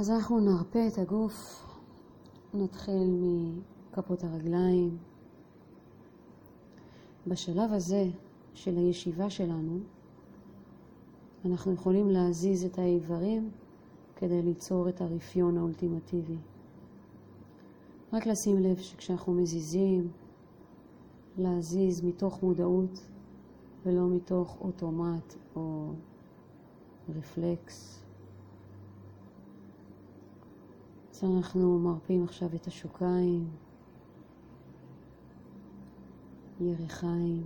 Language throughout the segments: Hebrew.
אז אנחנו נרפה את הגוף, נתחיל מכפות הרגליים. בשלב הזה של הישיבה שלנו, אנחנו יכולים להזיז את האיברים כדי ליצור את הרפיון האולטימטיבי. רק לשים לב שכשאנחנו מזיזים, להזיז מתוך מודעות ולא מתוך אוטומט או רפלקס. אז אנחנו מרפים עכשיו את השוקיים, ירחיים.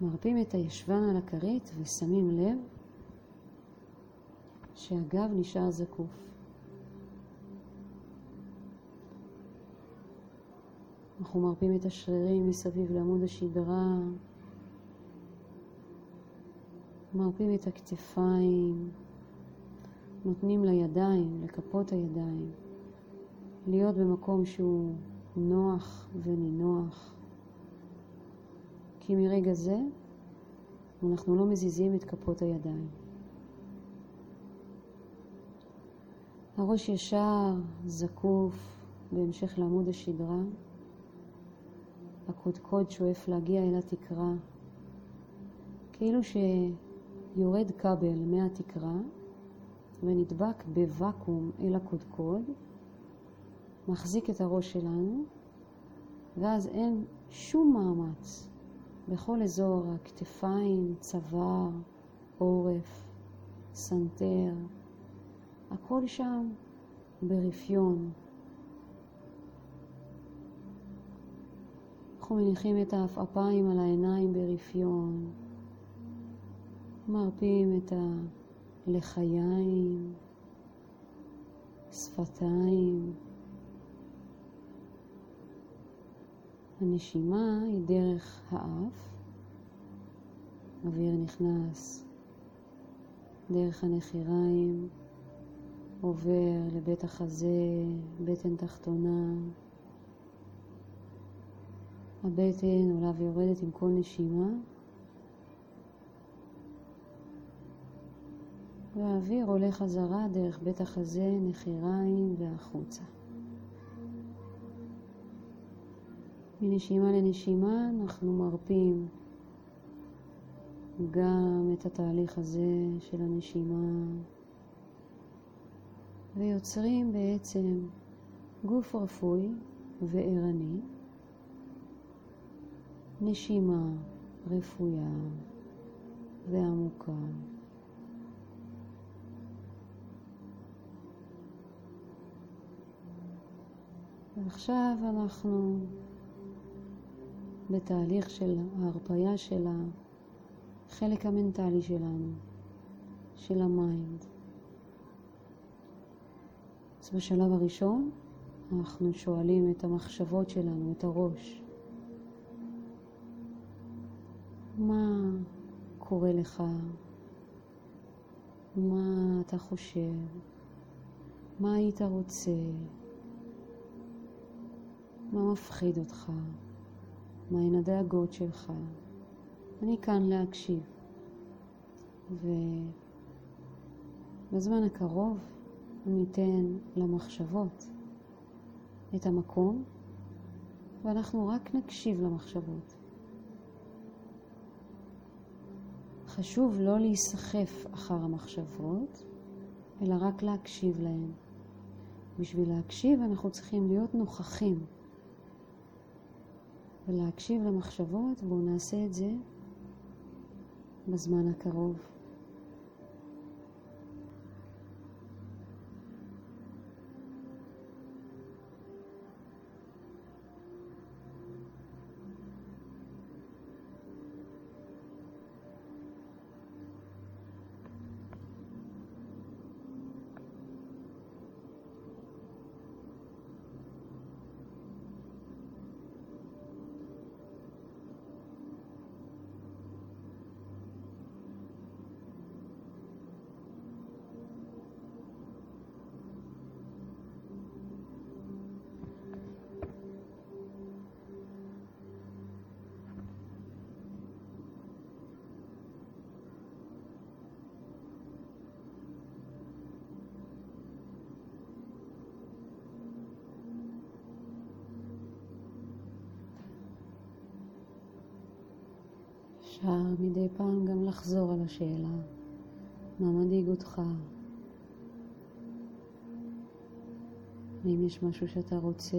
מרפים את הישבן על הכרית ושמים לב שהגב נשאר זקוף. אנחנו מרפים את השרירים מסביב לעמוד השדרה, מרפים את הכתפיים, נותנים לידיים, לכפות הידיים, להיות במקום שהוא נוח ונינוח. כי מרגע זה אנחנו לא מזיזים את כפות הידיים. הראש ישר, זקוף, בהמשך לעמוד השדרה. הקודקוד שואף להגיע אל התקרה, כאילו שיורד כבל מהתקרה ונדבק בוואקום אל הקודקוד, מחזיק את הראש שלנו, ואז אין שום מאמץ בכל אזור הכתפיים, צוואר, עורף, סנטר, הכל שם ברפיון. אנחנו מניחים את העפעפיים על העיניים ברפיון, מרפים את הלחיים, שפתיים. הנשימה היא דרך האף, אוויר נכנס דרך הנחיריים, עובר לבית החזה, בטן תחתונה, הבטן עולה ויורדת עם כל נשימה, והאוויר עולה חזרה דרך בית החזה, נחיריים והחוצה. מנשימה לנשימה אנחנו מרפים גם את התהליך הזה של הנשימה ויוצרים בעצם גוף רפוי וערני, נשימה רפויה ועמוקה. ועכשיו אנחנו בתהליך של ההרפאיה של החלק המנטלי שלנו, של ה mind. אז בשלב הראשון אנחנו שואלים את המחשבות שלנו, את הראש, מה קורה לך? מה אתה חושב? מה היית רוצה? מה מפחיד אותך? מהן הדאגות שלך? אני כאן להקשיב. ובזמן הקרוב אני אתן למחשבות את המקום, ואנחנו רק נקשיב למחשבות. חשוב לא להיסחף אחר המחשבות, אלא רק להקשיב להן. בשביל להקשיב אנחנו צריכים להיות נוכחים ולהקשיב למחשבות, בואו נעשה את זה בזמן הקרוב. אפשר מדי פעם גם לחזור על השאלה, מה מדאיג אותך? האם יש משהו שאתה רוצה?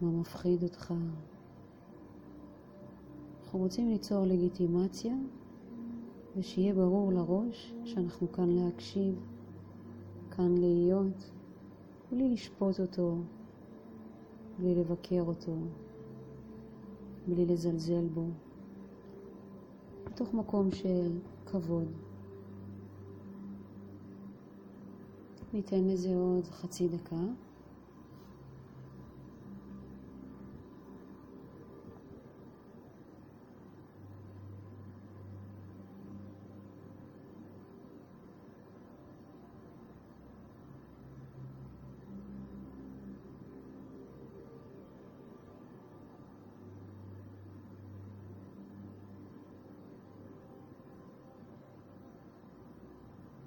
מה מפחיד אותך? אנחנו רוצים ליצור לגיטימציה ושיהיה ברור לראש שאנחנו כאן להקשיב, כאן להיות, בלי לשפוט אותו, בלי לבקר אותו, בלי לזלזל בו, בתוך מקום של כבוד. ניתן לזה עוד חצי דקה.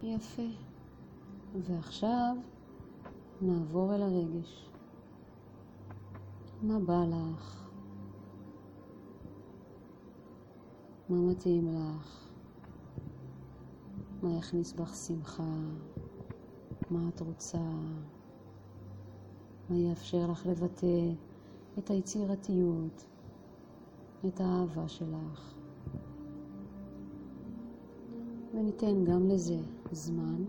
יפה. ועכשיו נעבור אל הרגש. מה בא לך? מה מתאים לך? מה יכניס בך שמחה? מה את רוצה? מה יאפשר לך לבטא את היצירתיות, את האהבה שלך? וניתן גם לזה זמן.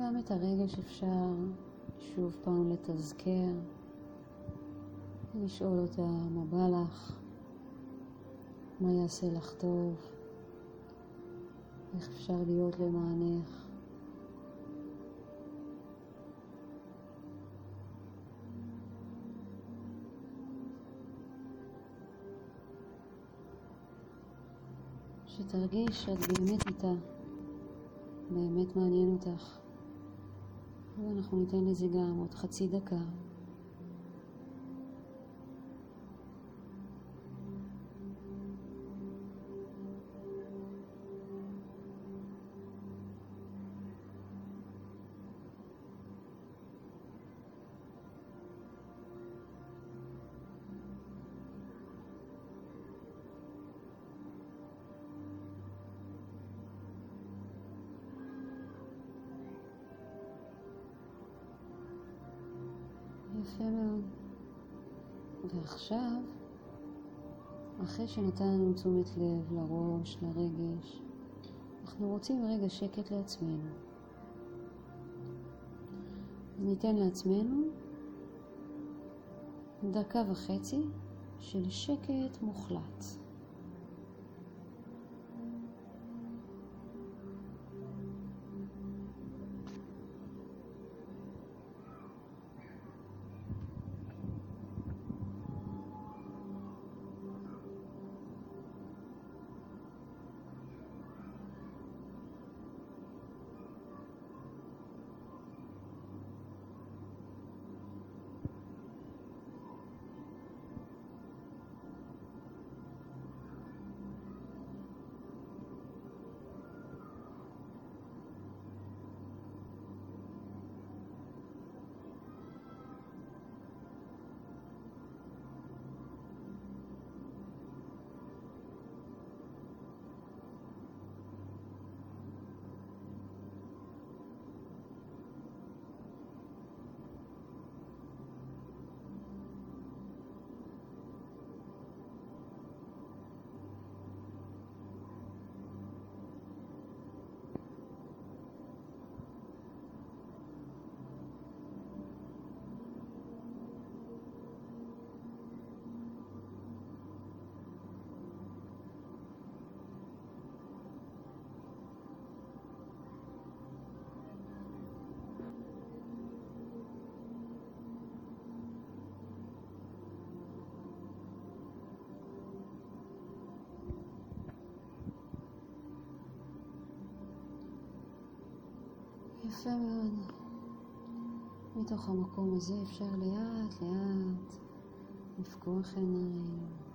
גם את הרגש אפשר שוב פעם לתזכר, לשאול אותה מה בא לך, מה יעשה לך טוב, איך אפשר להיות למענך. שתרגיש שאת באמת איתה, באמת מעניין אותך. ואנחנו ניתן לזה גם עוד חצי דקה. יפה מאוד. ועכשיו, אחרי שנתנו תשומת לב לראש, לרגש, אנחנו רוצים רגע שקט לעצמנו. ניתן לעצמנו דקה וחצי של שקט מוחלט. יפה מאוד. מתוך המקום הזה אפשר לאט לאט לפקוח עיניים.